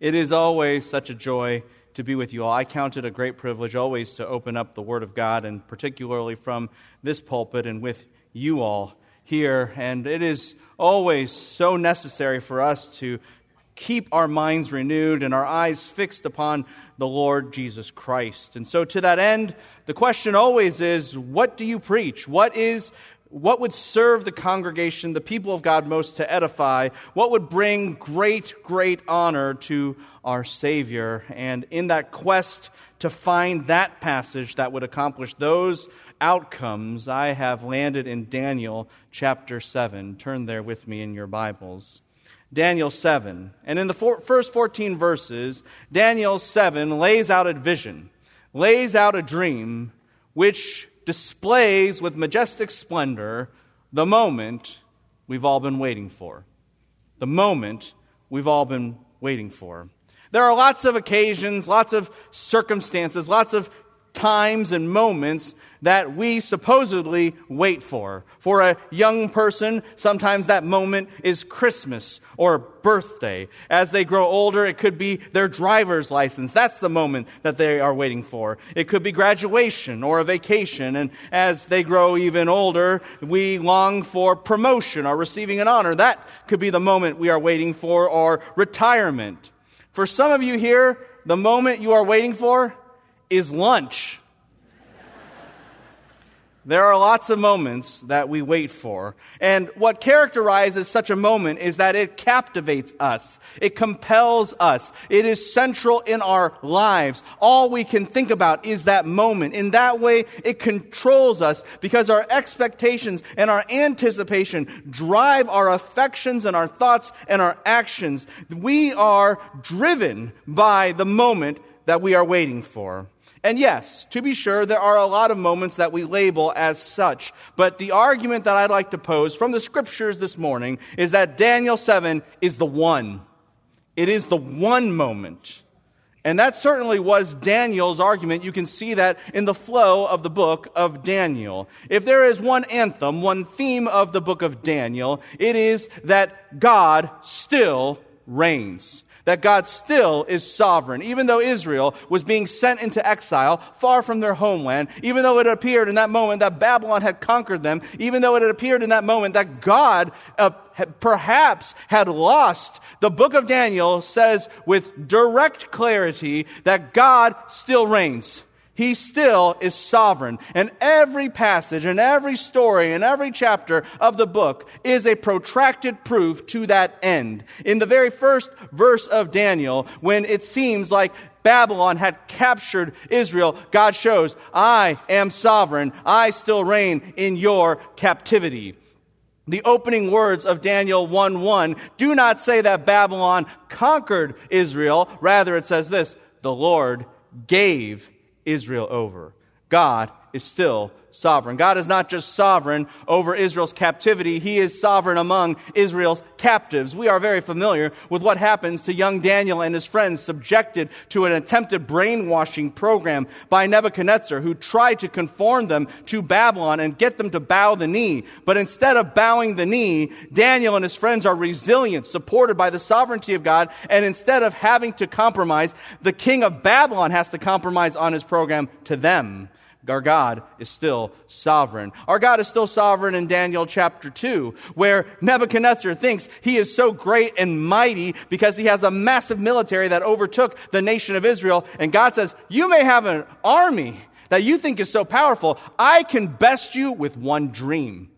It is always such a joy to be with you all. I count it a great privilege always to open up the Word of God, and particularly from this pulpit and with you all here. And it is always so necessary for us to keep our minds renewed and our eyes fixed upon the Lord Jesus Christ. And so, to that end, the question always is what do you preach? What is what would serve the congregation, the people of God, most to edify? What would bring great, great honor to our Savior? And in that quest to find that passage that would accomplish those outcomes, I have landed in Daniel chapter 7. Turn there with me in your Bibles. Daniel 7. And in the four, first 14 verses, Daniel 7 lays out a vision, lays out a dream, which displays with majestic splendor the moment we've all been waiting for. The moment we've all been waiting for. There are lots of occasions, lots of circumstances, lots of times and moments that we supposedly wait for. For a young person, sometimes that moment is Christmas or birthday. As they grow older, it could be their driver's license. That's the moment that they are waiting for. It could be graduation or a vacation. And as they grow even older, we long for promotion or receiving an honor. That could be the moment we are waiting for or retirement. For some of you here, the moment you are waiting for is lunch. There are lots of moments that we wait for. And what characterizes such a moment is that it captivates us. It compels us. It is central in our lives. All we can think about is that moment. In that way, it controls us because our expectations and our anticipation drive our affections and our thoughts and our actions. We are driven by the moment that we are waiting for. And yes, to be sure, there are a lot of moments that we label as such. But the argument that I'd like to pose from the scriptures this morning is that Daniel 7 is the one. It is the one moment. And that certainly was Daniel's argument. You can see that in the flow of the book of Daniel. If there is one anthem, one theme of the book of Daniel, it is that God still reigns that God still is sovereign. Even though Israel was being sent into exile far from their homeland, even though it appeared in that moment that Babylon had conquered them, even though it appeared in that moment that God uh, perhaps had lost, the book of Daniel says with direct clarity that God still reigns. He still is sovereign. And every passage and every story and every chapter of the book is a protracted proof to that end. In the very first verse of Daniel, when it seems like Babylon had captured Israel, God shows, I am sovereign. I still reign in your captivity. The opening words of Daniel 1 1 do not say that Babylon conquered Israel. Rather, it says this the Lord gave Israel over. God is still sovereign. God is not just sovereign over Israel's captivity, He is sovereign among Israel's captives. We are very familiar with what happens to young Daniel and his friends subjected to an attempted brainwashing program by Nebuchadnezzar, who tried to conform them to Babylon and get them to bow the knee. But instead of bowing the knee, Daniel and his friends are resilient, supported by the sovereignty of God, and instead of having to compromise, the king of Babylon has to compromise on his program to them. Our God is still sovereign. Our God is still sovereign in Daniel chapter 2, where Nebuchadnezzar thinks he is so great and mighty because he has a massive military that overtook the nation of Israel. And God says, You may have an army that you think is so powerful. I can best you with one dream.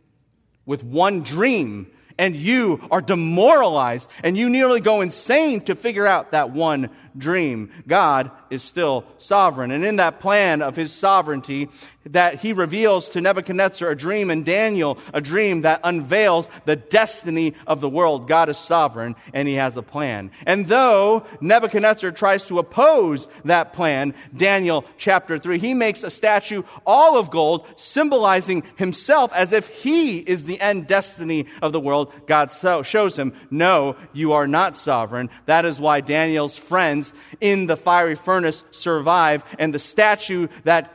With one dream and you are demoralized and you nearly go insane to figure out that one dream. God is still sovereign. And in that plan of his sovereignty, that he reveals to Nebuchadnezzar a dream and Daniel a dream that unveils the destiny of the world. God is sovereign and he has a plan. And though Nebuchadnezzar tries to oppose that plan, Daniel chapter 3, he makes a statue all of gold symbolizing himself as if he is the end destiny of the world. God so shows him, no, you are not sovereign. That is why Daniel's friends in the fiery furnace survive and the statue that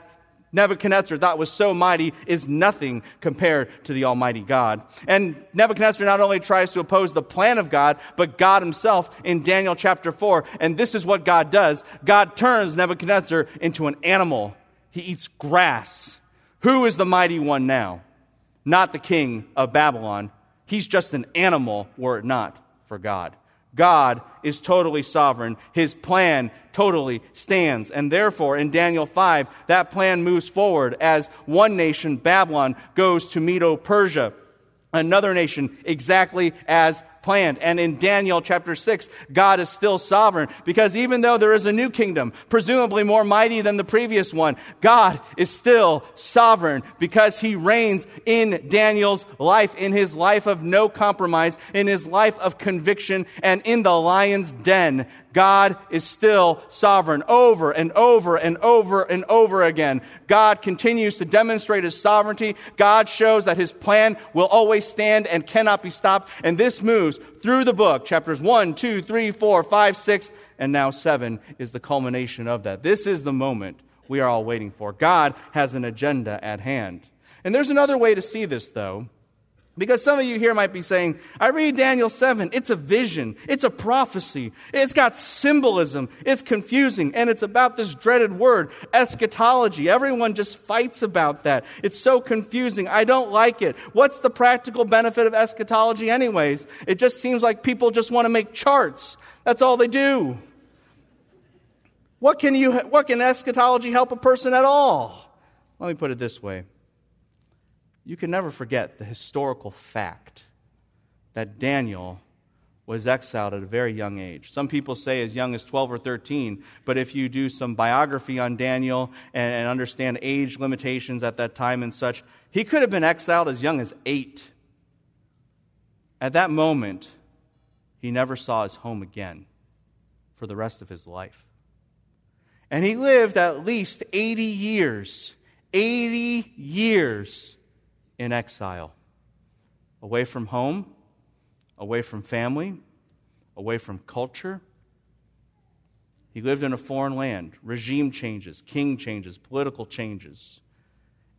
Nebuchadnezzar thought was so mighty is nothing compared to the Almighty God. And Nebuchadnezzar not only tries to oppose the plan of God, but God himself in Daniel chapter 4. And this is what God does God turns Nebuchadnezzar into an animal, he eats grass. Who is the mighty one now? Not the king of Babylon. He's just an animal, were it not for God. God is totally sovereign. His plan totally stands. And therefore, in Daniel 5, that plan moves forward as one nation, Babylon, goes to Medo Persia. Another nation, exactly as planned. And in Daniel chapter 6, God is still sovereign because even though there is a new kingdom, presumably more mighty than the previous one, God is still sovereign because he reigns in Daniel's life, in his life of no compromise, in his life of conviction, and in the lion's den. God is still sovereign over and over and over and over again. God continues to demonstrate his sovereignty. God shows that his plan will always stand and cannot be stopped. And this moves through the book. Chapters 1, 2, 3, 4, 5, 6, and now 7 is the culmination of that. This is the moment we are all waiting for. God has an agenda at hand. And there's another way to see this, though. Because some of you here might be saying, I read Daniel 7. It's a vision. It's a prophecy. It's got symbolism. It's confusing. And it's about this dreaded word, eschatology. Everyone just fights about that. It's so confusing. I don't like it. What's the practical benefit of eschatology, anyways? It just seems like people just want to make charts. That's all they do. What can, you, what can eschatology help a person at all? Let me put it this way you can never forget the historical fact that Daniel was exiled at a very young age. Some people say as young as 12 or 13, but if you do some biography on Daniel and, and, understand age limitations at that time and such, he could have been exiled as young as eight. At that moment, he never saw his home again for the rest of his life. And he lived at least 80 years, 80 years in exile, away from home, away from family, away from culture. He lived in a foreign land, regime changes, king changes, political changes.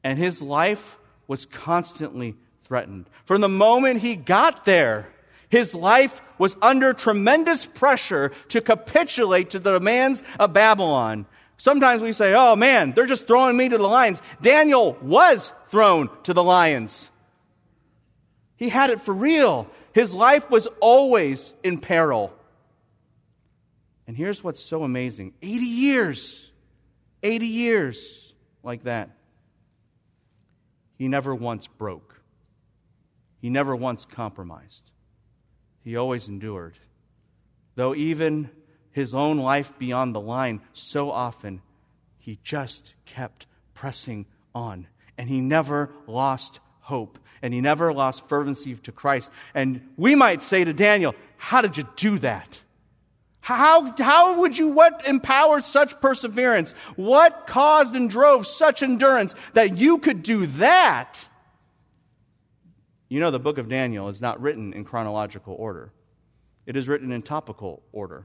And his life was constantly threatened. From the moment he got there, his life was under tremendous pressure to capitulate to the demands of Babylon. Sometimes we say, oh man, they're just throwing me to the lions. Daniel was thrown to the lions. He had it for real. His life was always in peril. And here's what's so amazing 80 years, 80 years like that. He never once broke, he never once compromised. He always endured. Though even his own life beyond the line so often, he just kept pressing on. And he never lost hope. And he never lost fervency to Christ. And we might say to Daniel, How did you do that? How, how would you, what empowered such perseverance? What caused and drove such endurance that you could do that? You know, the book of Daniel is not written in chronological order, it is written in topical order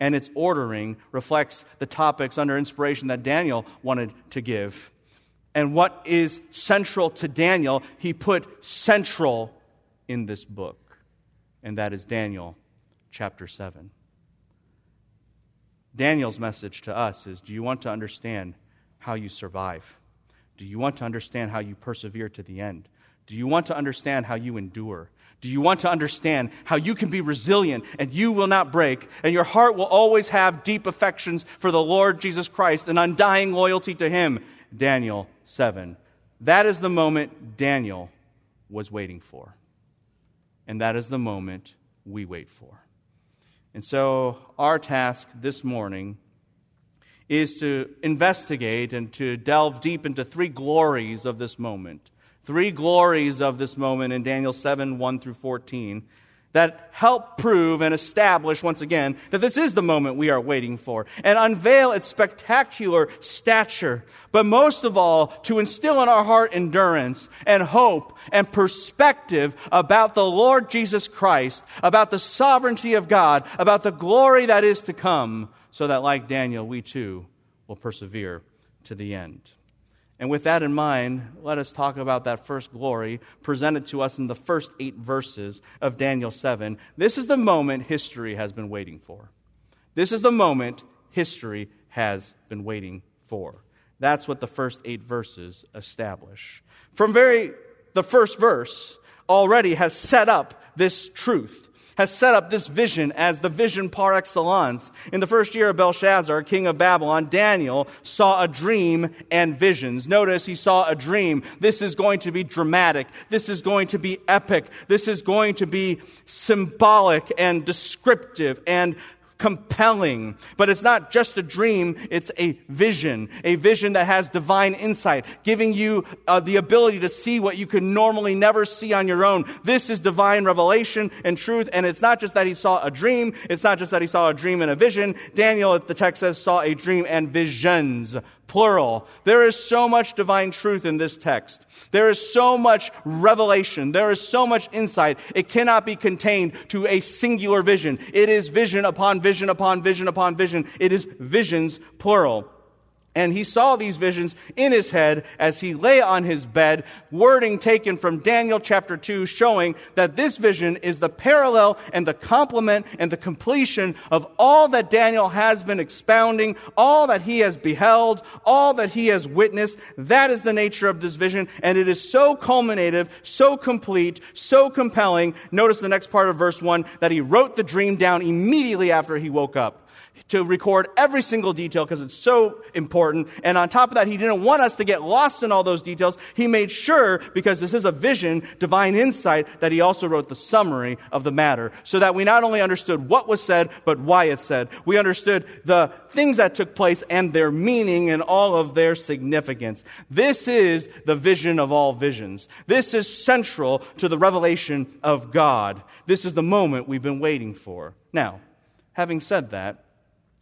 and its ordering reflects the topics under inspiration that Daniel wanted to give. And what is central to Daniel, he put central in this book, and that is Daniel chapter 7. Daniel's message to us is Do you want to understand how you survive? Do you want to understand how you persevere to the end? Do you want to understand how you endure? Do you want to understand how you can be resilient and you will not break, and your heart will always have deep affections for the Lord Jesus Christ and undying loyalty to Him? Daniel 7. That is the moment Daniel was waiting for. And that is the moment we wait for. And so, our task this morning is to investigate and to delve deep into three glories of this moment three glories of this moment in Daniel 7 1 through 14 that help prove and establish once again that this is the moment we are waiting for and unveil its spectacular stature, but most of all, to instill in our heart endurance and hope and perspective about the Lord Jesus Christ, about the sovereignty of God, about the glory that is to come, so that like Daniel, we too will persevere to the end. And with that in mind, let us talk about that first glory presented to us in the first eight verses of Daniel 7. This is the moment history has been waiting for. This is the moment history has been waiting for. That's what the first eight verses establish. From very the first verse already has set up this truth has set up this vision as the vision par excellence. In the first year of Belshazzar, king of Babylon, Daniel saw a dream and visions. Notice he saw a dream. This is going to be dramatic. This is going to be epic. This is going to be symbolic and descriptive and compelling. But it's not just a dream, it's a vision. A vision that has divine insight, giving you uh, the ability to see what you could normally never see on your own. This is divine revelation and truth. And it's not just that he saw a dream, it's not just that he saw a dream and a vision. Daniel, the text says, saw a dream and visions plural. There is so much divine truth in this text. There is so much revelation. There is so much insight. It cannot be contained to a singular vision. It is vision upon vision upon vision upon vision. It is visions, plural. And he saw these visions in his head as he lay on his bed, wording taken from Daniel chapter 2, showing that this vision is the parallel and the complement and the completion of all that Daniel has been expounding, all that he has beheld, all that he has witnessed. That is the nature of this vision, and it is so culminative, so complete, so compelling. Notice the next part of verse 1 that he wrote the dream down immediately after he woke up to record every single detail because it's so important. And on top of that, he didn't want us to get lost in all those details. He made sure, because this is a vision, divine insight, that he also wrote the summary of the matter so that we not only understood what was said, but why it said. We understood the things that took place and their meaning and all of their significance. This is the vision of all visions. This is central to the revelation of God. This is the moment we've been waiting for. Now, having said that,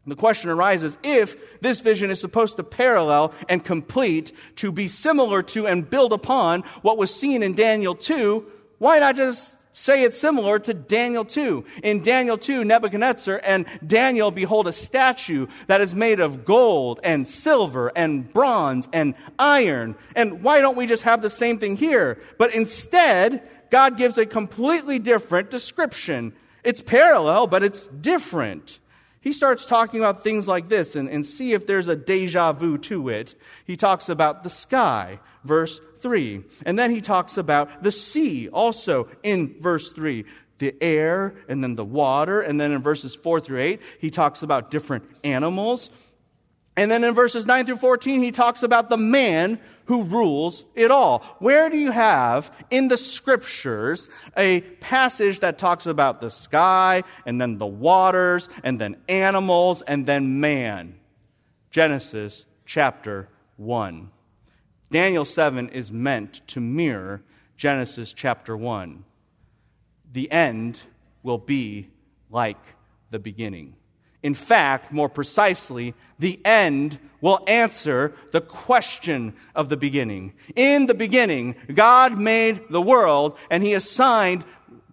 the question arises if this vision is supposed to parallel and complete, to be similar to and build upon what was seen in Daniel 2, why not just say it's similar to Daniel 2? In Daniel 2, Nebuchadnezzar and Daniel behold a statue that is made of gold and silver and bronze and iron. And why don't we just have the same thing here? But instead, God gives a completely different description. It's parallel, but it's different he starts talking about things like this and, and see if there's a deja vu to it. He talks about the sky, verse 3. And then he talks about the sea, also in verse 3 the air and then the water. And then in verses 4 through 8, he talks about different animals. And then in verses 9 through 14, he talks about the man who rules it all. Where do you have in the scriptures a passage that talks about the sky and then the waters and then animals and then man? Genesis chapter 1. Daniel 7 is meant to mirror Genesis chapter 1. The end will be like the beginning. In fact, more precisely, the end will answer the question of the beginning. In the beginning, God made the world and he assigned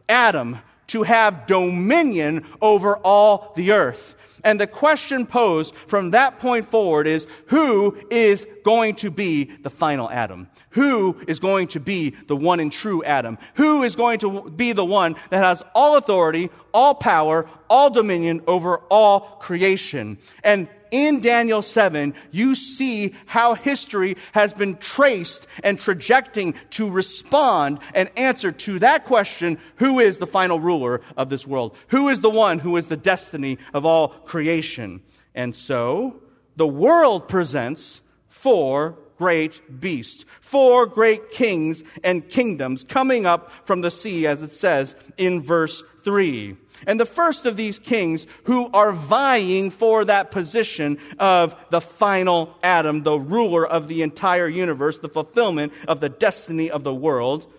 Adam to have dominion over all the earth. And the question posed from that point forward is who is going to be the final Adam? Who is going to be the one and true Adam? Who is going to be the one that has all authority, all power, all dominion over all creation? And in Daniel 7, you see how history has been traced and trajecting to respond and answer to that question who is the final ruler of this world? Who is the one who is the destiny of all creation? And so, the world presents four great beasts, four great kings and kingdoms coming up from the sea, as it says in verse 3. And the first of these kings who are vying for that position of the final Adam, the ruler of the entire universe, the fulfillment of the destiny of the world,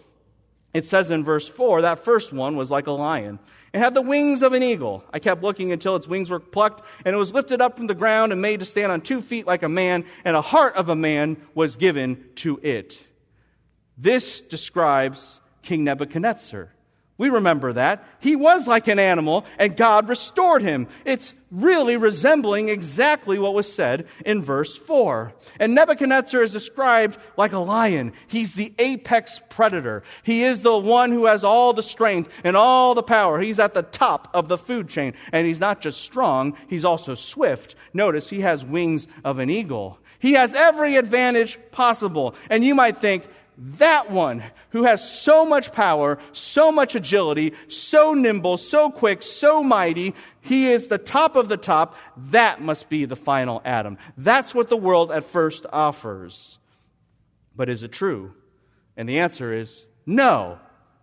it says in verse 4 that first one was like a lion. It had the wings of an eagle. I kept looking until its wings were plucked, and it was lifted up from the ground and made to stand on two feet like a man, and a heart of a man was given to it. This describes King Nebuchadnezzar. We remember that. He was like an animal, and God restored him. It's really resembling exactly what was said in verse 4. And Nebuchadnezzar is described like a lion. He's the apex predator. He is the one who has all the strength and all the power. He's at the top of the food chain. And he's not just strong, he's also swift. Notice he has wings of an eagle. He has every advantage possible. And you might think, that one who has so much power, so much agility, so nimble, so quick, so mighty, he is the top of the top. That must be the final Adam. That's what the world at first offers. But is it true? And the answer is no.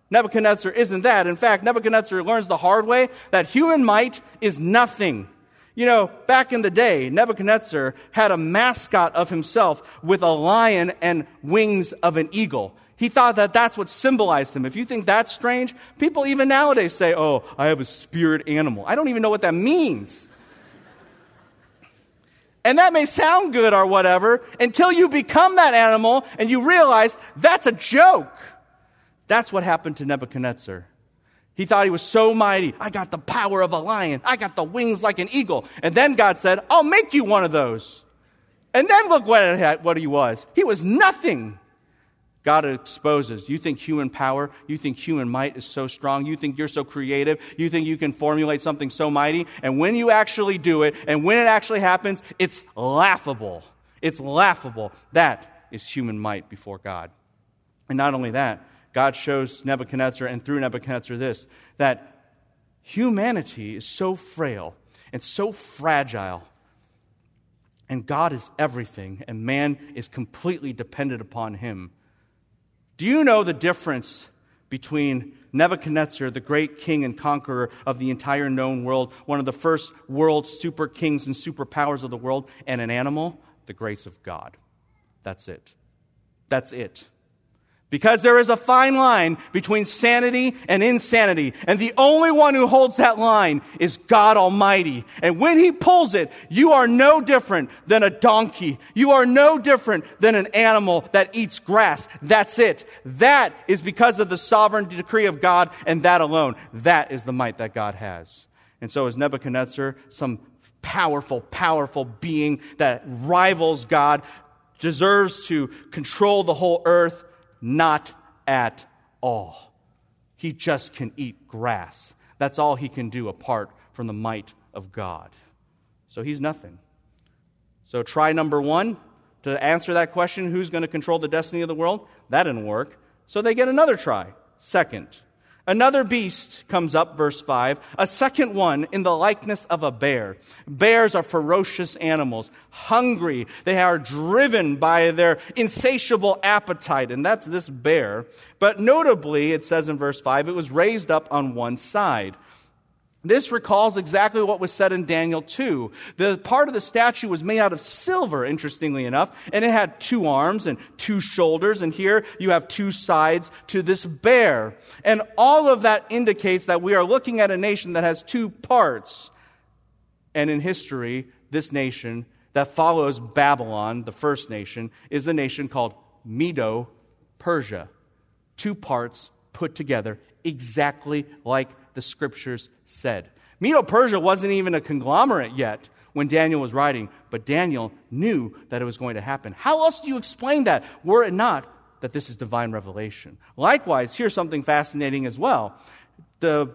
Nebuchadnezzar isn't that. In fact, Nebuchadnezzar learns the hard way that human might is nothing. You know, back in the day, Nebuchadnezzar had a mascot of himself with a lion and wings of an eagle. He thought that that's what symbolized him. If you think that's strange, people even nowadays say, oh, I have a spirit animal. I don't even know what that means. And that may sound good or whatever until you become that animal and you realize that's a joke. That's what happened to Nebuchadnezzar. He thought he was so mighty. I got the power of a lion. I got the wings like an eagle. And then God said, I'll make you one of those. And then look what, had, what he was. He was nothing. God exposes. You think human power, you think human might is so strong, you think you're so creative, you think you can formulate something so mighty, and when you actually do it, and when it actually happens, it's laughable. It's laughable. That is human might before God. And not only that, God shows Nebuchadnezzar and through Nebuchadnezzar this that humanity is so frail and so fragile. And God is everything, and man is completely dependent upon him. Do you know the difference between Nebuchadnezzar, the great king and conqueror of the entire known world, one of the first world super kings and superpowers of the world, and an animal? The grace of God. That's it. That's it. Because there is a fine line between sanity and insanity. And the only one who holds that line is God Almighty. And when He pulls it, you are no different than a donkey. You are no different than an animal that eats grass. That's it. That is because of the sovereign decree of God and that alone. That is the might that God has. And so is Nebuchadnezzar some powerful, powerful being that rivals God, deserves to control the whole earth not at all. He just can eat grass. That's all he can do apart from the might of God. So he's nothing. So try number one to answer that question who's going to control the destiny of the world? That didn't work. So they get another try. Second. Another beast comes up, verse 5, a second one in the likeness of a bear. Bears are ferocious animals, hungry. They are driven by their insatiable appetite, and that's this bear. But notably, it says in verse 5, it was raised up on one side. This recalls exactly what was said in Daniel 2. The part of the statue was made out of silver, interestingly enough, and it had two arms and two shoulders, and here you have two sides to this bear. And all of that indicates that we are looking at a nation that has two parts. And in history, this nation that follows Babylon, the first nation, is the nation called Medo Persia. Two parts put together exactly like the scriptures said. Medo Persia wasn't even a conglomerate yet when Daniel was writing, but Daniel knew that it was going to happen. How else do you explain that were it not that this is divine revelation? Likewise, here's something fascinating as well. The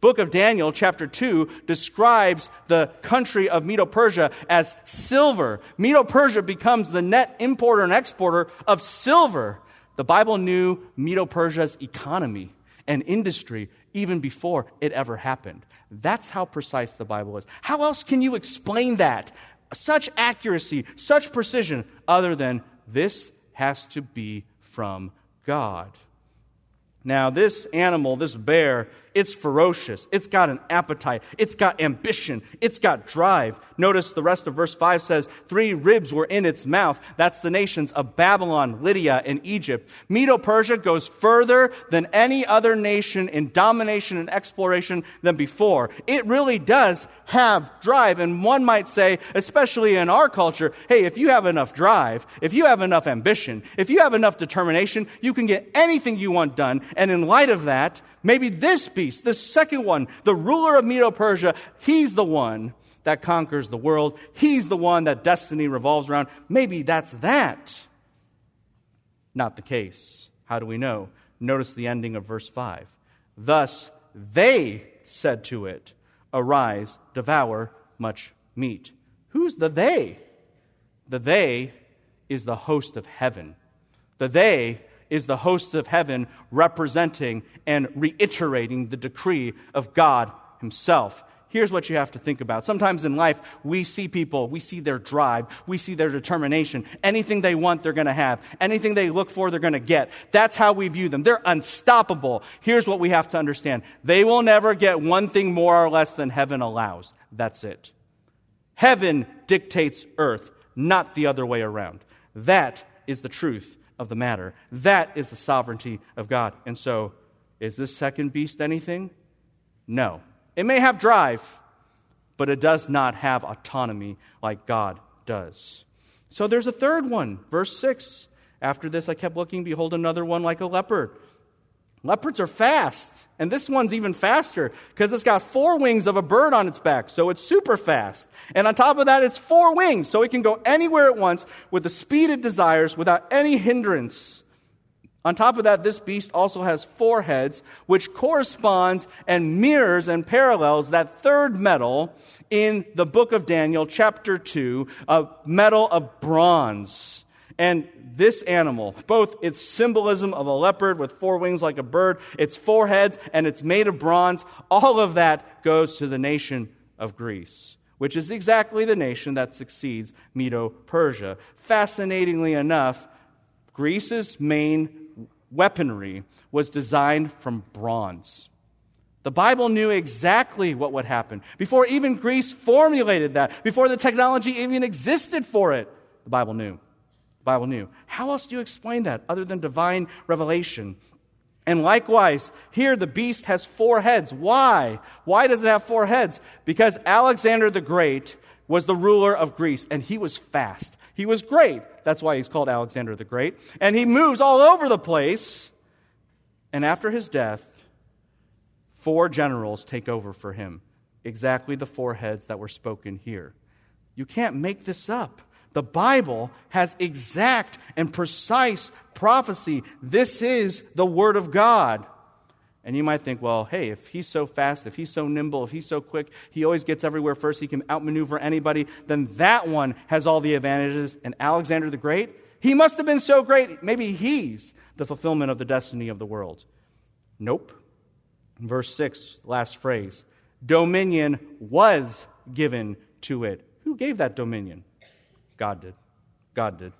book of Daniel, chapter 2, describes the country of Medo Persia as silver. Medo Persia becomes the net importer and exporter of silver. The Bible knew Medo Persia's economy and industry even before it ever happened. That's how precise the Bible is. How else can you explain that? Such accuracy, such precision, other than this has to be from God. Now, this animal, this bear, it's ferocious. It's got an appetite. It's got ambition. It's got drive. Notice the rest of verse 5 says, Three ribs were in its mouth. That's the nations of Babylon, Lydia, and Egypt. Medo Persia goes further than any other nation in domination and exploration than before. It really does have drive. And one might say, especially in our culture, hey, if you have enough drive, if you have enough ambition, if you have enough determination, you can get anything you want done. And in light of that, Maybe this beast, the second one, the ruler of Medo Persia, he's the one that conquers the world. He's the one that destiny revolves around. Maybe that's that. Not the case. How do we know? Notice the ending of verse 5. Thus they said to it, Arise, devour much meat. Who's the they? The they is the host of heaven. The they is the hosts of heaven representing and reiterating the decree of God Himself here's what you have to think about. Sometimes in life, we see people, we see their drive, we see their determination. Anything they want, they're going to have. Anything they look for, they're going to get. That's how we view them. They're unstoppable. Here's what we have to understand they will never get one thing more or less than heaven allows. That's it. Heaven dictates earth, not the other way around. That is the truth of the matter. That is the sovereignty of God. And so, is this second beast anything? No. It may have drive, but it does not have autonomy like God does. So there's a third one, verse 6. After this, I kept looking, behold, another one like a leopard. Leopards are fast, and this one's even faster because it's got four wings of a bird on its back, so it's super fast. And on top of that, it's four wings, so it can go anywhere at once with the speed it desires without any hindrance. On top of that, this beast also has four heads, which corresponds and mirrors and parallels that third metal in the book of Daniel, chapter 2, a metal of bronze. And this animal, both its symbolism of a leopard with four wings like a bird, its four heads, and it's made of bronze, all of that goes to the nation of Greece, which is exactly the nation that succeeds Medo Persia. Fascinatingly enough, Greece's main weaponry was designed from bronze. The Bible knew exactly what would happen. Before even Greece formulated that, before the technology even existed for it, the Bible knew. Bible knew. How else do you explain that other than divine revelation? And likewise, here the beast has four heads. Why? Why does it have four heads? Because Alexander the Great was the ruler of Greece, and he was fast. He was great. That's why he's called Alexander the Great. And he moves all over the place. And after his death, four generals take over for him. Exactly the four heads that were spoken here. You can't make this up. The Bible has exact and precise prophecy. This is the Word of God. And you might think, well, hey, if he's so fast, if he's so nimble, if he's so quick, he always gets everywhere first, he can outmaneuver anybody, then that one has all the advantages. And Alexander the Great, he must have been so great. Maybe he's the fulfillment of the destiny of the world. Nope. Verse 6, last phrase dominion was given to it. Who gave that dominion? God did. God did.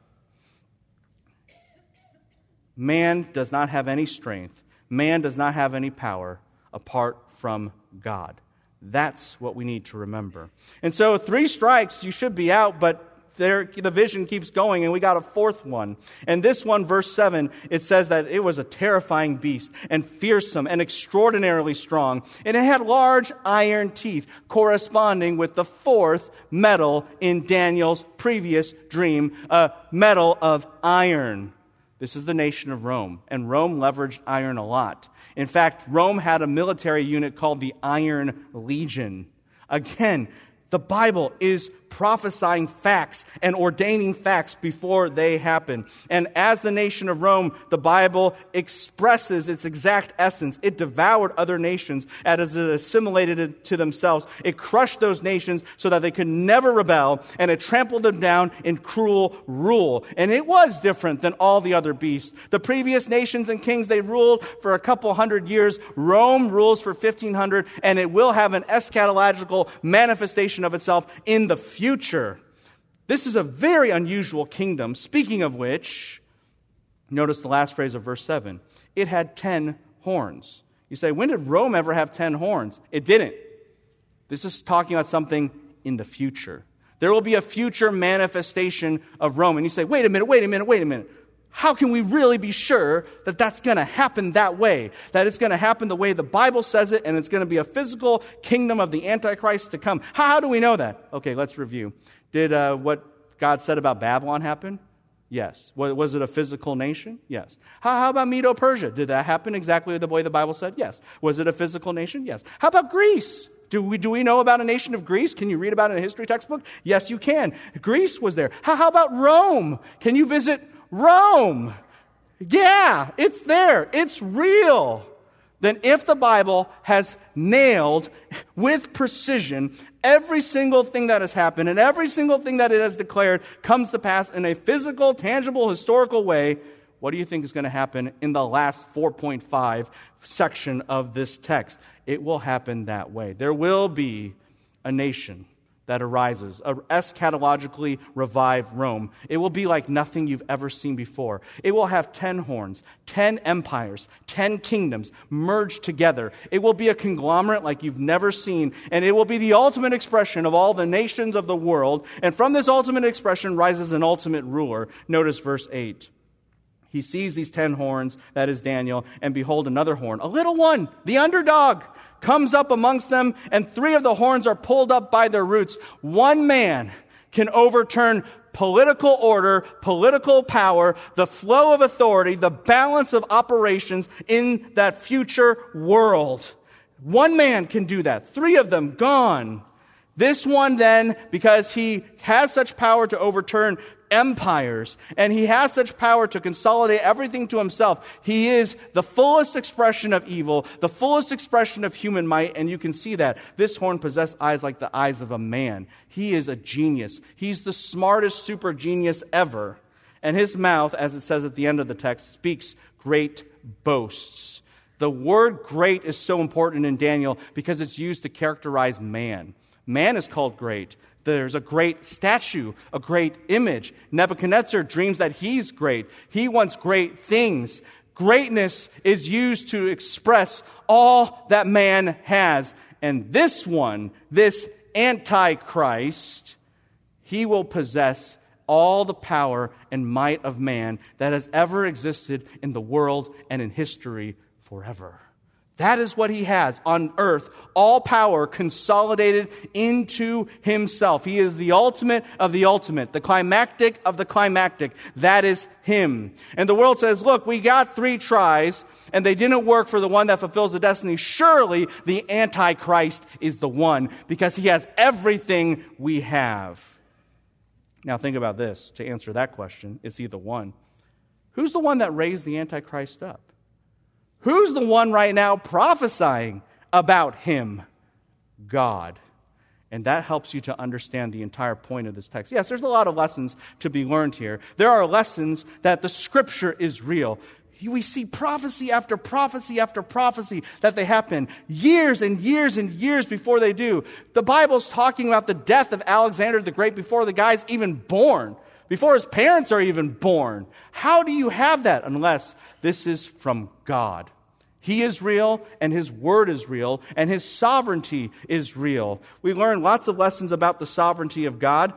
Man does not have any strength man does not have any power apart from God. That's what we need to remember. And so, three strikes, you should be out, but there, the vision keeps going, and we got a fourth one. And this one, verse 7, it says that it was a terrifying beast, and fearsome, and extraordinarily strong. And it had large iron teeth, corresponding with the fourth metal in Daniel's previous dream, a metal of iron. This is the nation of Rome, and Rome leveraged iron a lot. In fact, Rome had a military unit called the Iron Legion. Again, the Bible is prophesying facts and ordaining facts before they happen. And as the nation of Rome, the Bible expresses its exact essence. It devoured other nations as it assimilated it to themselves. It crushed those nations so that they could never rebel, and it trampled them down in cruel rule. And it was different than all the other beasts. The previous nations and kings, they ruled for a couple hundred years. Rome rules for 1500, and it will have an eschatological manifestation of itself in the future future. This is a very unusual kingdom, speaking of which, notice the last phrase of verse 7 it had 10 horns. You say, when did Rome ever have 10 horns? It didn't. This is talking about something in the future. There will be a future manifestation of Rome. And you say, wait a minute, wait a minute, wait a minute how can we really be sure that that's going to happen that way? That it's going to happen the way the Bible says it and it's going to be a physical kingdom of the Antichrist to come? How, do we know that? Okay, let's review. Did uh, what God said about Babylon happen? Yes. Was it a physical nation? Yes. How, how about Medo Persia? Did that happen exactly the way the Bible said? Yes. Was it a physical nation? Yes. How about Greece? Do we, do we know about a nation of Greece? Can you read about it in a history textbook? Yes, you can. Greece was there. How, how about Rome? Can you visit Rome? Yeah, it's there. It's real. Then, if the Bible has nailed with precision every single thing that has happened and every single thing that it has declared comes to pass in a physical, tangible, historical way, what do you think is going to happen in the last 4.5 section of this text? It will happen that way. There will be a nation that arises, a eschatologically revived Rome. It will be like nothing you've ever seen before. It will have 10 horns, 10 empires, 10 kingdoms merged together. It will be a conglomerate like you've never seen, and it will be the ultimate expression of all the nations of the world. And from this ultimate expression rises an ultimate ruler. Notice verse 8. He sees these 10 horns, that is Daniel, and behold, another horn, a little one, the underdog comes up amongst them, and three of the horns are pulled up by their roots. One man can overturn political order, political power, the flow of authority, the balance of operations in that future world. One man can do that. Three of them gone. This one then, because he has such power to overturn empires, and he has such power to consolidate everything to himself. He is the fullest expression of evil, the fullest expression of human might, and you can see that. This horn possessed eyes like the eyes of a man. He is a genius. He's the smartest super genius ever. And his mouth, as it says at the end of the text, speaks great boasts. The word great is so important in Daniel because it's used to characterize man. Man is called great. There's a great statue, a great image. Nebuchadnezzar dreams that he's great. He wants great things. Greatness is used to express all that man has. And this one, this Antichrist, he will possess all the power and might of man that has ever existed in the world and in history forever. That is what he has on earth. All power consolidated into himself. He is the ultimate of the ultimate, the climactic of the climactic. That is him. And the world says, look, we got three tries and they didn't work for the one that fulfills the destiny. Surely the Antichrist is the one because he has everything we have. Now think about this to answer that question. Is he the one? Who's the one that raised the Antichrist up? Who's the one right now prophesying about him? God. And that helps you to understand the entire point of this text. Yes, there's a lot of lessons to be learned here. There are lessons that the scripture is real. We see prophecy after prophecy after prophecy that they happen years and years and years before they do. The Bible's talking about the death of Alexander the Great before the guy's even born, before his parents are even born. How do you have that unless this is from God? He is real, and His Word is real, and His sovereignty is real. We learn lots of lessons about the sovereignty of God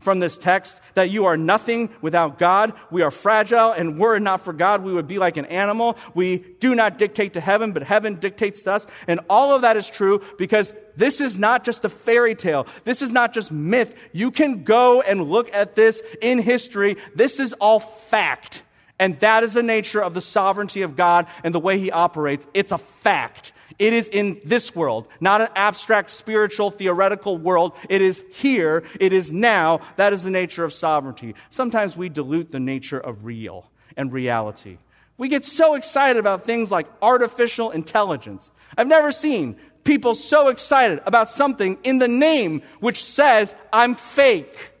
from this text that you are nothing without God. We are fragile, and were it not for God, we would be like an animal. We do not dictate to heaven, but heaven dictates to us. And all of that is true because this is not just a fairy tale. This is not just myth. You can go and look at this in history. This is all fact. And that is the nature of the sovereignty of God and the way He operates. It's a fact. It is in this world, not an abstract, spiritual, theoretical world. It is here. It is now. That is the nature of sovereignty. Sometimes we dilute the nature of real and reality. We get so excited about things like artificial intelligence. I've never seen people so excited about something in the name which says, I'm fake.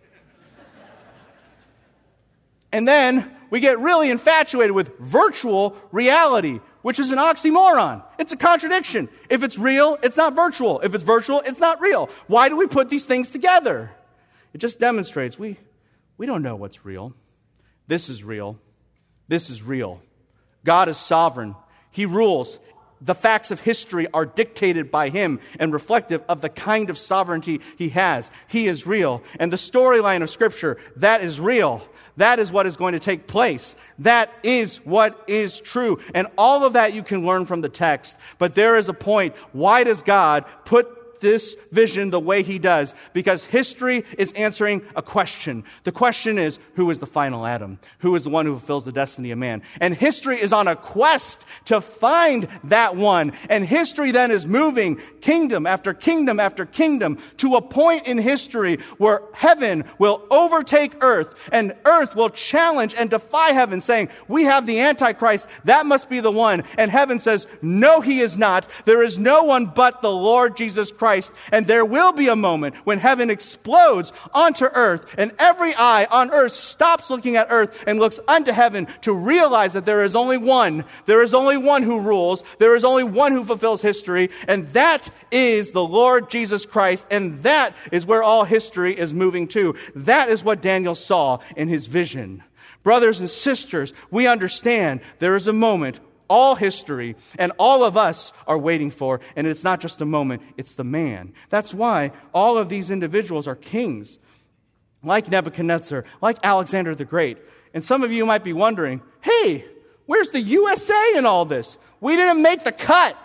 and then we get really infatuated with virtual reality, which is an oxymoron. It's a contradiction. If it's real, it's not virtual. If it's virtual, it's not real. Why do we put these things together? It just demonstrates we, we don't know what's real. This is real. This is real. God is sovereign. He rules. The facts of history are dictated by him and reflective of the kind of sovereignty he has. He is real. And the storyline of Scripture, that is real. That is what is going to take place. That is what is true. And all of that you can learn from the text. But there is a point. Why does God put this vision the way he does because history is answering a question. The question is who is the final Adam? Who is the one who fulfills the destiny of man? And history is on a quest to find that one. And history then is moving kingdom after kingdom after kingdom to a point in history where heaven will overtake earth and earth will challenge and defy heaven saying, we have the Antichrist. That must be the one. And heaven says, no, he is not. There is no one but the Lord Jesus Christ. And there will be a moment when heaven explodes onto earth and every eye on earth stops looking at earth and looks unto heaven to realize that there is only one. There is only one who rules. There is only one who fulfills history. And that is the Lord Jesus Christ. And that is where all history is moving to. That is what Daniel saw in his vision. Brothers and sisters, we understand there is a moment all history and all of us are waiting for, and it's not just a moment, it's the man. That's why all of these individuals are kings, like Nebuchadnezzar, like Alexander the Great. And some of you might be wondering, hey, where's the USA in all this? We didn't make the cut.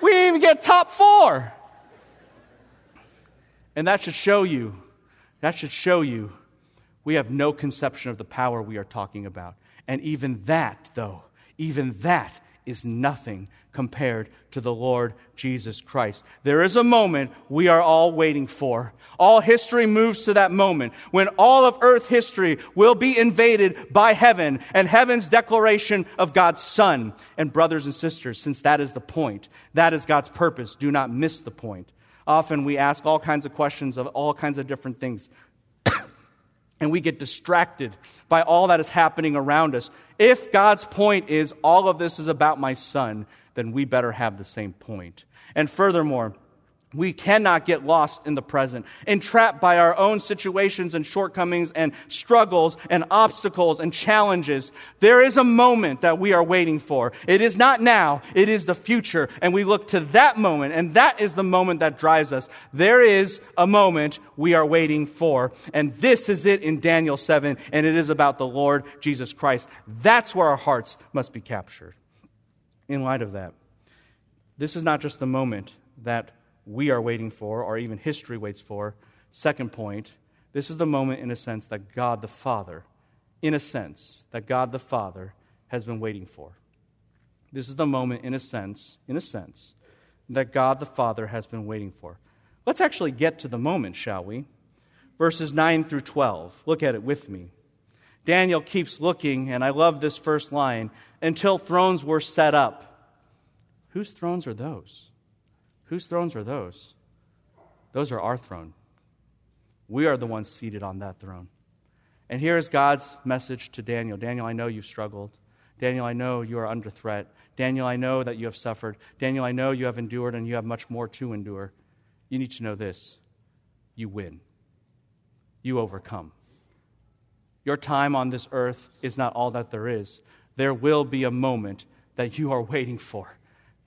We didn't even get top four. And that should show you, that should show you we have no conception of the power we are talking about. And even that, though, even that is nothing compared to the Lord Jesus Christ. There is a moment we are all waiting for. All history moves to that moment when all of earth history will be invaded by heaven and heaven's declaration of God's Son. And brothers and sisters, since that is the point, that is God's purpose, do not miss the point. Often we ask all kinds of questions of all kinds of different things and we get distracted by all that is happening around us. If God's point is all of this is about my son, then we better have the same point. And furthermore, we cannot get lost in the present, entrapped by our own situations and shortcomings and struggles and obstacles and challenges. There is a moment that we are waiting for. It is not now, it is the future. And we look to that moment, and that is the moment that drives us. There is a moment we are waiting for. And this is it in Daniel 7, and it is about the Lord Jesus Christ. That's where our hearts must be captured. In light of that, this is not just the moment that we are waiting for, or even history waits for. Second point, this is the moment, in a sense, that God the Father, in a sense, that God the Father has been waiting for. This is the moment, in a sense, in a sense, that God the Father has been waiting for. Let's actually get to the moment, shall we? Verses 9 through 12. Look at it with me. Daniel keeps looking, and I love this first line until thrones were set up. Whose thrones are those? Whose thrones are those? Those are our throne. We are the ones seated on that throne. And here is God's message to Daniel Daniel, I know you've struggled. Daniel, I know you are under threat. Daniel, I know that you have suffered. Daniel, I know you have endured and you have much more to endure. You need to know this you win, you overcome. Your time on this earth is not all that there is. There will be a moment that you are waiting for.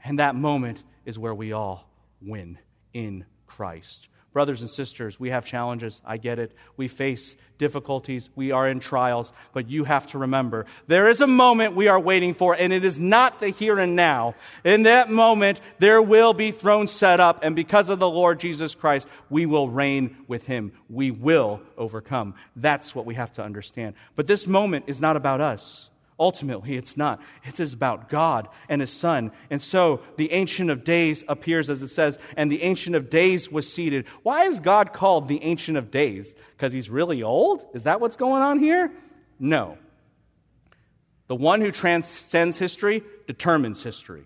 And that moment is where we all win in Christ. Brothers and sisters, we have challenges. I get it. We face difficulties. We are in trials. But you have to remember there is a moment we are waiting for, and it is not the here and now. In that moment, there will be thrones set up, and because of the Lord Jesus Christ, we will reign with him. We will overcome. That's what we have to understand. But this moment is not about us. Ultimately, it's not. It is about God and His Son. And so the Ancient of Days appears, as it says, and the Ancient of Days was seated. Why is God called the Ancient of Days? Because He's really old? Is that what's going on here? No. The one who transcends history determines history.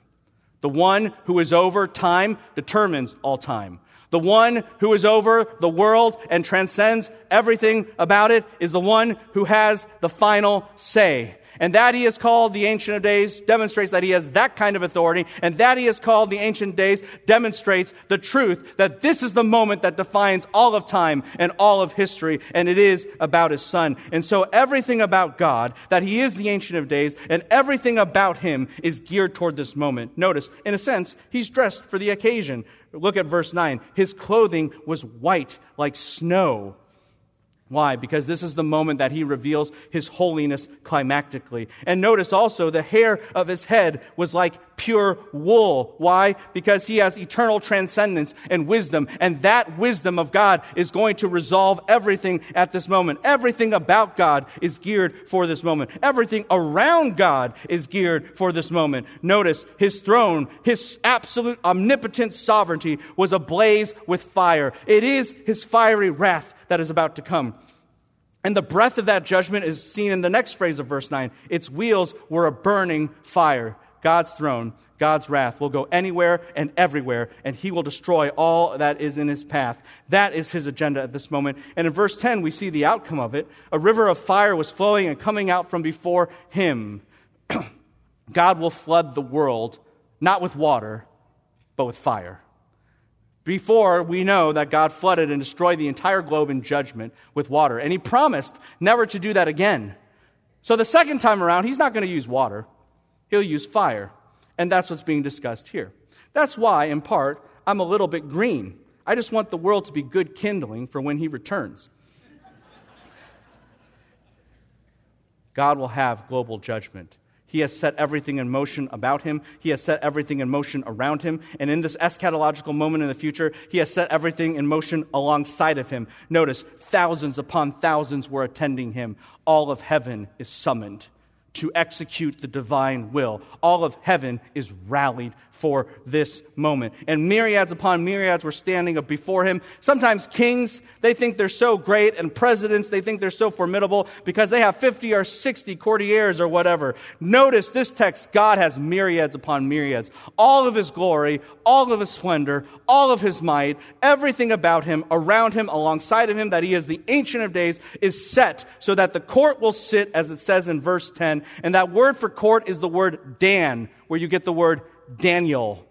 The one who is over time determines all time. The one who is over the world and transcends everything about it is the one who has the final say. And that he is called the Ancient of Days demonstrates that he has that kind of authority. And that he is called the Ancient Days demonstrates the truth that this is the moment that defines all of time and all of history. And it is about his son. And so everything about God, that he is the Ancient of Days, and everything about him is geared toward this moment. Notice, in a sense, he's dressed for the occasion. Look at verse 9. His clothing was white like snow Why? Because this is the moment that he reveals his holiness climactically. And notice also the hair of his head was like pure wool. Why? Because he has eternal transcendence and wisdom. And that wisdom of God is going to resolve everything at this moment. Everything about God is geared for this moment. Everything around God is geared for this moment. Notice his throne, his absolute omnipotent sovereignty was ablaze with fire. It is his fiery wrath that is about to come. And the breath of that judgment is seen in the next phrase of verse 9. Its wheels were a burning fire. God's throne, God's wrath will go anywhere and everywhere, and he will destroy all that is in his path. That is his agenda at this moment. And in verse 10, we see the outcome of it. A river of fire was flowing and coming out from before him. God will flood the world, not with water, but with fire. Before, we know that God flooded and destroyed the entire globe in judgment with water. And he promised never to do that again. So the second time around, he's not going to use water, he'll use fire. And that's what's being discussed here. That's why, in part, I'm a little bit green. I just want the world to be good kindling for when he returns. God will have global judgment. He has set everything in motion about him. He has set everything in motion around him. And in this eschatological moment in the future, he has set everything in motion alongside of him. Notice, thousands upon thousands were attending him. All of heaven is summoned to execute the divine will. All of heaven is rallied for this moment. And myriads upon myriads were standing up before him. Sometimes kings, they think they're so great, and presidents, they think they're so formidable because they have 50 or 60 courtiers or whatever. Notice this text God has myriads upon myriads. All of his glory, all of his splendor, all of his might, everything about him, around him, alongside of him, that he is the Ancient of Days, is set so that the court will sit, as it says in verse 10. And that word for court is the word Dan, where you get the word Daniel.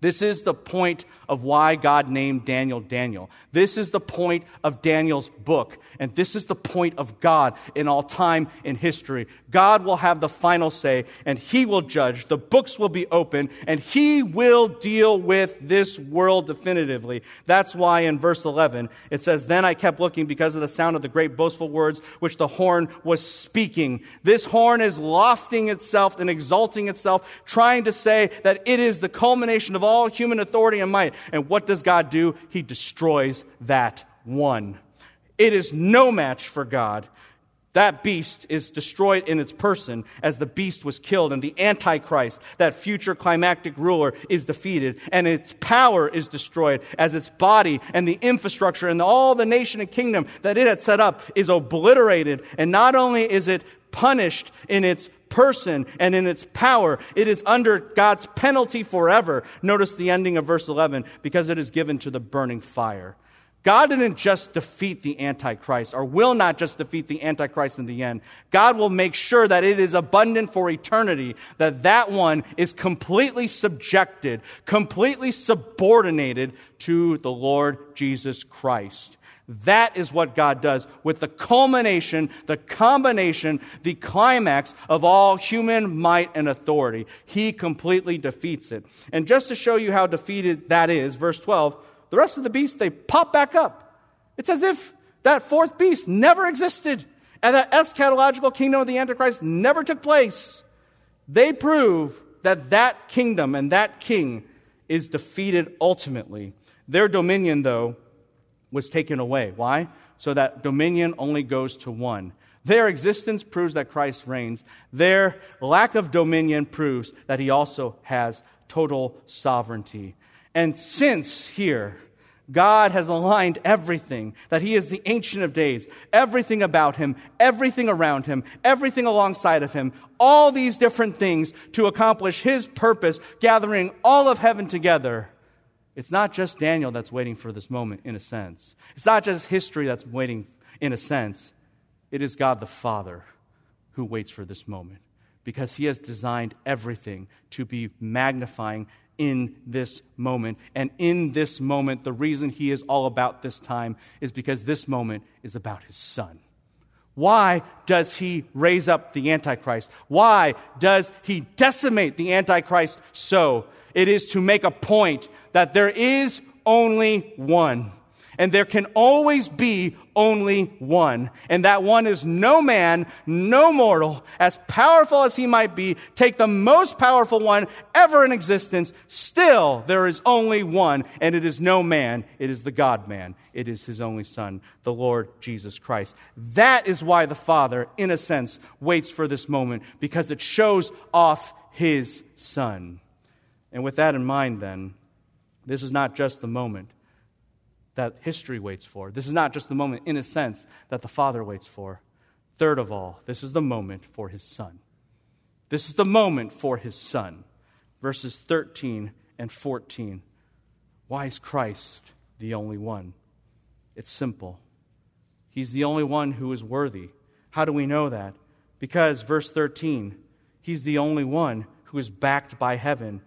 This is the point of why God named Daniel Daniel. This is the point of Daniel's book. And this is the point of God in all time in history. God will have the final say and he will judge. The books will be open and he will deal with this world definitively. That's why in verse 11 it says, Then I kept looking because of the sound of the great boastful words which the horn was speaking. This horn is lofting itself and exalting itself, trying to say that it is the culmination of all human authority and might. And what does God do? He destroys that one. It is no match for God. That beast is destroyed in its person as the beast was killed, and the Antichrist, that future climactic ruler, is defeated, and its power is destroyed as its body and the infrastructure and all the nation and kingdom that it had set up is obliterated. And not only is it punished in its person and in its power. It is under God's penalty forever. Notice the ending of verse 11 because it is given to the burning fire. God didn't just defeat the Antichrist or will not just defeat the Antichrist in the end. God will make sure that it is abundant for eternity, that that one is completely subjected, completely subordinated to the Lord Jesus Christ. That is what God does with the culmination, the combination, the climax of all human might and authority. He completely defeats it. And just to show you how defeated that is, verse 12, the rest of the beasts, they pop back up. It's as if that fourth beast never existed and that eschatological kingdom of the Antichrist never took place. They prove that that kingdom and that king is defeated ultimately. Their dominion, though, was taken away. Why? So that dominion only goes to one. Their existence proves that Christ reigns. Their lack of dominion proves that he also has total sovereignty. And since here, God has aligned everything, that He is the Ancient of Days, everything about Him, everything around Him, everything alongside of Him, all these different things to accomplish His purpose, gathering all of heaven together. It's not just Daniel that's waiting for this moment, in a sense. It's not just history that's waiting, in a sense. It is God the Father who waits for this moment because He has designed everything to be magnifying in this moment. And in this moment, the reason He is all about this time is because this moment is about His Son. Why does he raise up the Antichrist? Why does he decimate the Antichrist so? It is to make a point that there is only one. And there can always be only one. And that one is no man, no mortal, as powerful as he might be, take the most powerful one ever in existence. Still, there is only one, and it is no man. It is the God man. It is his only son, the Lord Jesus Christ. That is why the Father, in a sense, waits for this moment, because it shows off his son. And with that in mind, then, this is not just the moment that history waits for. This is not just the moment, in a sense, that the Father waits for. Third of all, this is the moment for his Son. This is the moment for his Son. Verses 13 and 14. Why is Christ the only one? It's simple. He's the only one who is worthy. How do we know that? Because, verse 13, he's the only one who is backed by heaven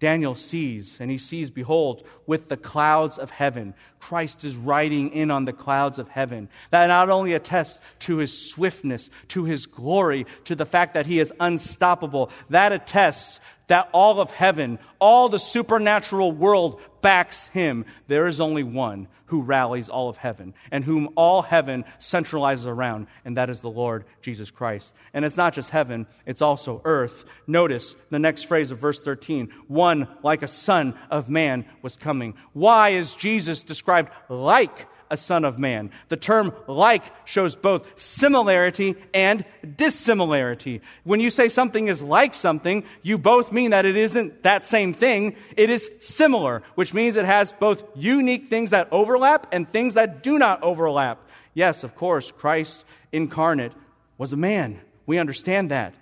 Daniel sees, and he sees, behold, with the clouds of heaven. Christ is riding in on the clouds of heaven. That not only attests to his swiftness, to his glory, to the fact that he is unstoppable, that attests that all of heaven, all the supernatural world backs him. There is only one who rallies all of heaven and whom all heaven centralizes around, and that is the Lord Jesus Christ. And it's not just heaven, it's also earth. Notice the next phrase of verse 13 one like a son of man was coming. Why is Jesus described like a son of man. The term like shows both similarity and dissimilarity. When you say something is like something, you both mean that it isn't that same thing. It is similar, which means it has both unique things that overlap and things that do not overlap. Yes, of course, Christ incarnate was a man. We understand that.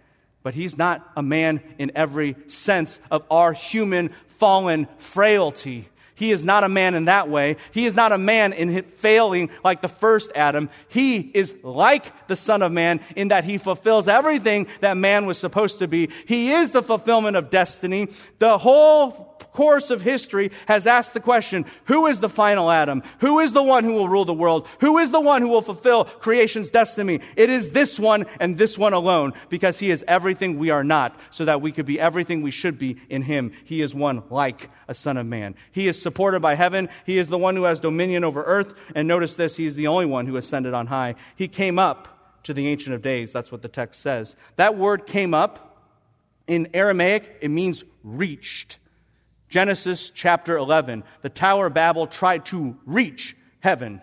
But he's not a man in every sense of our human fallen frailty. He is not a man in that way. He is not a man in failing like the first Adam. He is like the Son of Man in that he fulfills everything that man was supposed to be. He is the fulfillment of destiny. The whole course of history has asked the question, who is the final Adam? Who is the one who will rule the world? Who is the one who will fulfill creation's destiny? It is this one and this one alone because he is everything we are not so that we could be everything we should be in him. He is one like a son of man. He is supported by heaven. He is the one who has dominion over earth. And notice this, he is the only one who ascended on high. He came up to the Ancient of Days. That's what the text says. That word came up in Aramaic, it means reached. Genesis chapter 11, the Tower of Babel tried to reach heaven.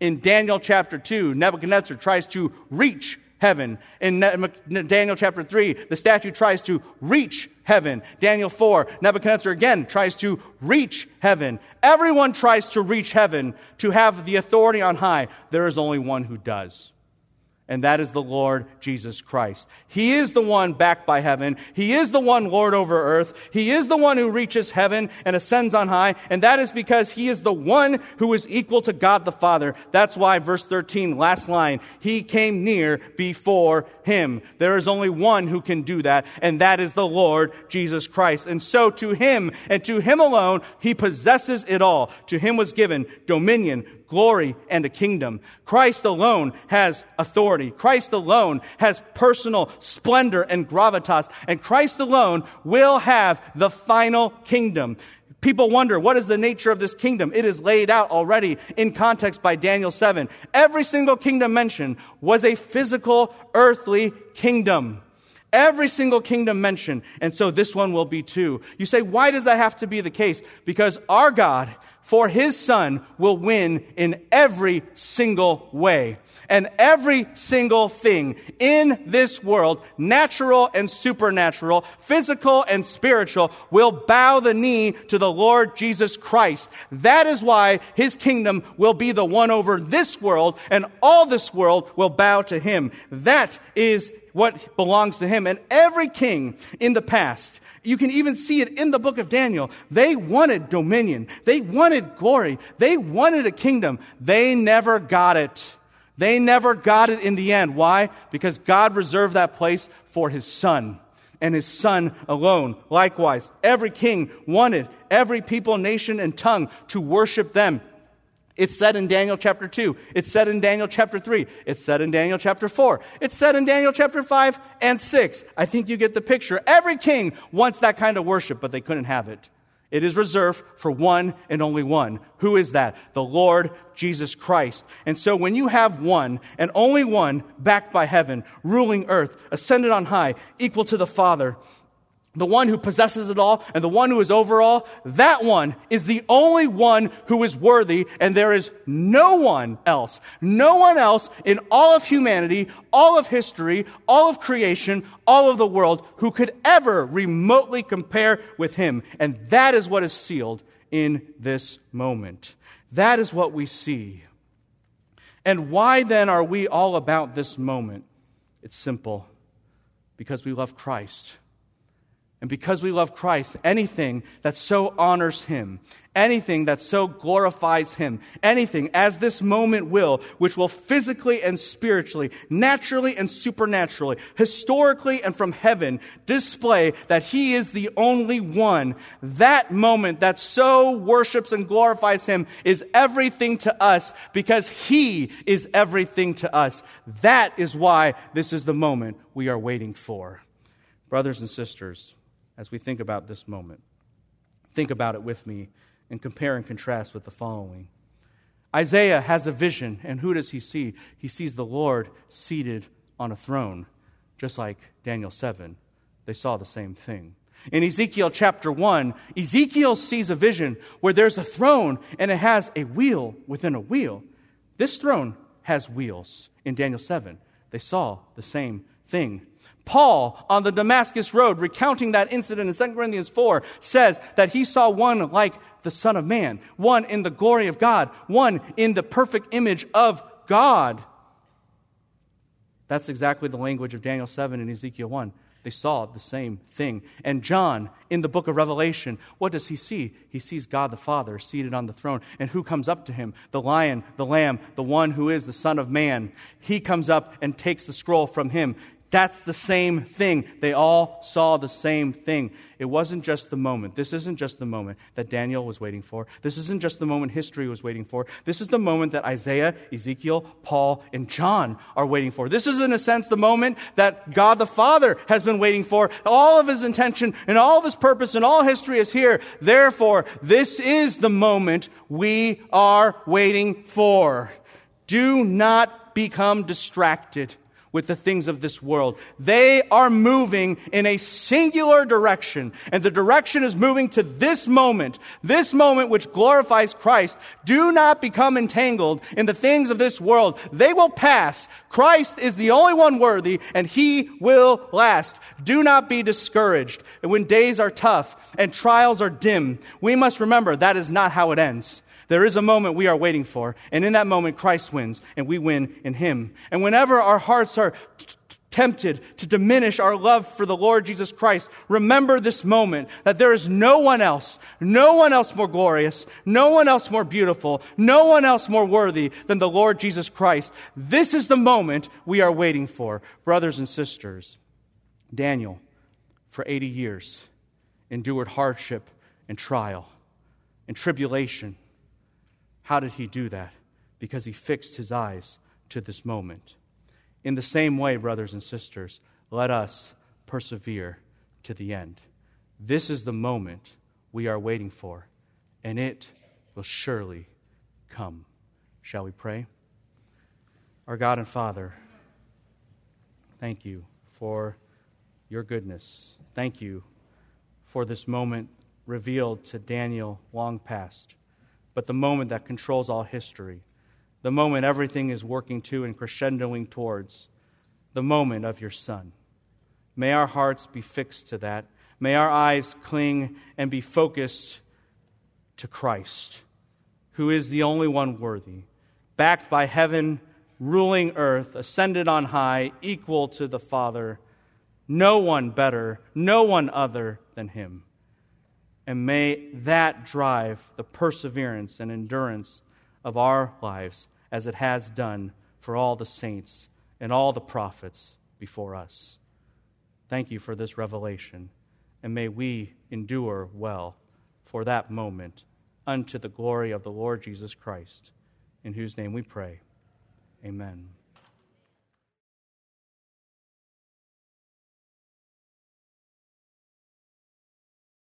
In Daniel chapter 2, Nebuchadnezzar tries to reach heaven. In Daniel chapter 3, the statue tries to reach heaven. Daniel 4, Nebuchadnezzar again tries to reach heaven. Everyone tries to reach heaven to have the authority on high. There is only one who does and that is the Lord Jesus Christ. He is the one backed by heaven. He is the one Lord over earth. He is the one who reaches heaven and ascends on high, and that is because he is the one who is equal to God the Father. That's why verse 13, last line, he came near before him. There is only one who can do that, and that is the Lord Jesus Christ. And so to him and to him alone, he possesses it all. To him was given dominion, glory, and a kingdom. Christ alone has authority. Christ alone has personal splendor and gravitas. And Christ alone will have the final kingdom. People wonder, what is the nature of this kingdom? It is laid out already in context by Daniel 7. Every single kingdom mentioned was a physical, earthly kingdom. Every single kingdom mentioned. And so this one will be too. You say, why does that have to be the case? Because our God for his son will win in every single way. And every single thing in this world, natural and supernatural, physical and spiritual, will bow the knee to the Lord Jesus Christ. That is why his kingdom will be the one over this world, and all this world will bow to him. That is what belongs to him. And every king in the past, you can even see it in the book of Daniel. They wanted dominion. They wanted glory. They wanted a kingdom. They never got it. They never got it in the end. Why? Because God reserved that place for his son and his son alone. Likewise, every king wanted every people, nation, and tongue to worship them. It's said in Daniel chapter 2. It's said in Daniel chapter 3. It's said in Daniel chapter 4. It's said in Daniel chapter 5 and 6. I think you get the picture. Every king wants that kind of worship, but they couldn't have it. It is reserved for one and only one. Who is that? The Lord Jesus Christ. And so when you have one and only one backed by heaven, ruling earth, ascended on high, equal to the Father, the one who possesses it all and the one who is over all, that one is the only one who is worthy, and there is no one else, no one else in all of humanity, all of history, all of creation, all of the world who could ever remotely compare with him. And that is what is sealed in this moment. That is what we see. And why then are we all about this moment? It's simple because we love Christ. And because we love Christ, anything that so honors Him, anything that so glorifies Him, anything as this moment will, which will physically and spiritually, naturally and supernaturally, historically and from heaven display that He is the only one, that moment that so worships and glorifies Him is everything to us because He is everything to us. That is why this is the moment we are waiting for. Brothers and sisters, as we think about this moment. Think about it with me and compare and contrast with the following. Isaiah has a vision, and who does he see? He sees the Lord seated on a throne, just like Daniel 7. They saw the same thing. In Ezekiel chapter 1, Ezekiel sees a vision where there's a throne and it has a wheel within a wheel. This throne has wheels in Daniel 7. They saw the same thing. Paul on the Damascus Road, recounting that incident in 2 Corinthians 4, says that he saw one like the Son of Man, one in the glory of God, one in the perfect image of God. That's exactly the language of Daniel 7 and Ezekiel 1. They saw the same thing. And John, in the book of Revelation, what does he see? He sees God the Father seated on the throne. And who comes up to him? The lion, the lamb, the one who is the Son of Man. He comes up and takes the scroll from him. That's the same thing. They all saw the same thing. It wasn't just the moment. This isn't just the moment that Daniel was waiting for. This isn't just the moment history was waiting for. This is the moment that Isaiah, Ezekiel, Paul, and John are waiting for. This is, in a sense, the moment that God the Father has been waiting for. All of his intention and all of his purpose and all history is here. Therefore, this is the moment we are waiting for. Do not become distracted with the things of this world. They are moving in a singular direction, and the direction is moving to this moment, this moment which glorifies Christ. Do not become entangled in the things of this world. They will pass. Christ is the only one worthy, and he will last. Do not be discouraged. And when days are tough and trials are dim, we must remember that is not how it ends. There is a moment we are waiting for, and in that moment, Christ wins, and we win in Him. And whenever our hearts are t- tempted to diminish our love for the Lord Jesus Christ, remember this moment that there is no one else, no one else more glorious, no one else more beautiful, no one else more worthy than the Lord Jesus Christ. This is the moment we are waiting for, brothers and sisters. Daniel, for 80 years, endured hardship and trial and tribulation how did he do that? Because he fixed his eyes to this moment. In the same way, brothers and sisters, let us persevere to the end. This is the moment we are waiting for, and it will surely come. Shall we pray? Our God and Father, thank you for your goodness. Thank you for this moment revealed to Daniel long past but the moment that controls all history, the moment everything is working to and crescendoing towards, the moment of your Son. May our hearts be fixed to that. May our eyes cling and be focused to Christ, who is the only one worthy, backed by heaven, ruling earth, ascended on high, equal to the Father. No one better, no one other than him. And may that drive the perseverance and endurance of our lives as it has done for all the saints and all the prophets before us. Thank you for this revelation, and may we endure well for that moment unto the glory of the Lord Jesus Christ, in whose name we pray. Amen.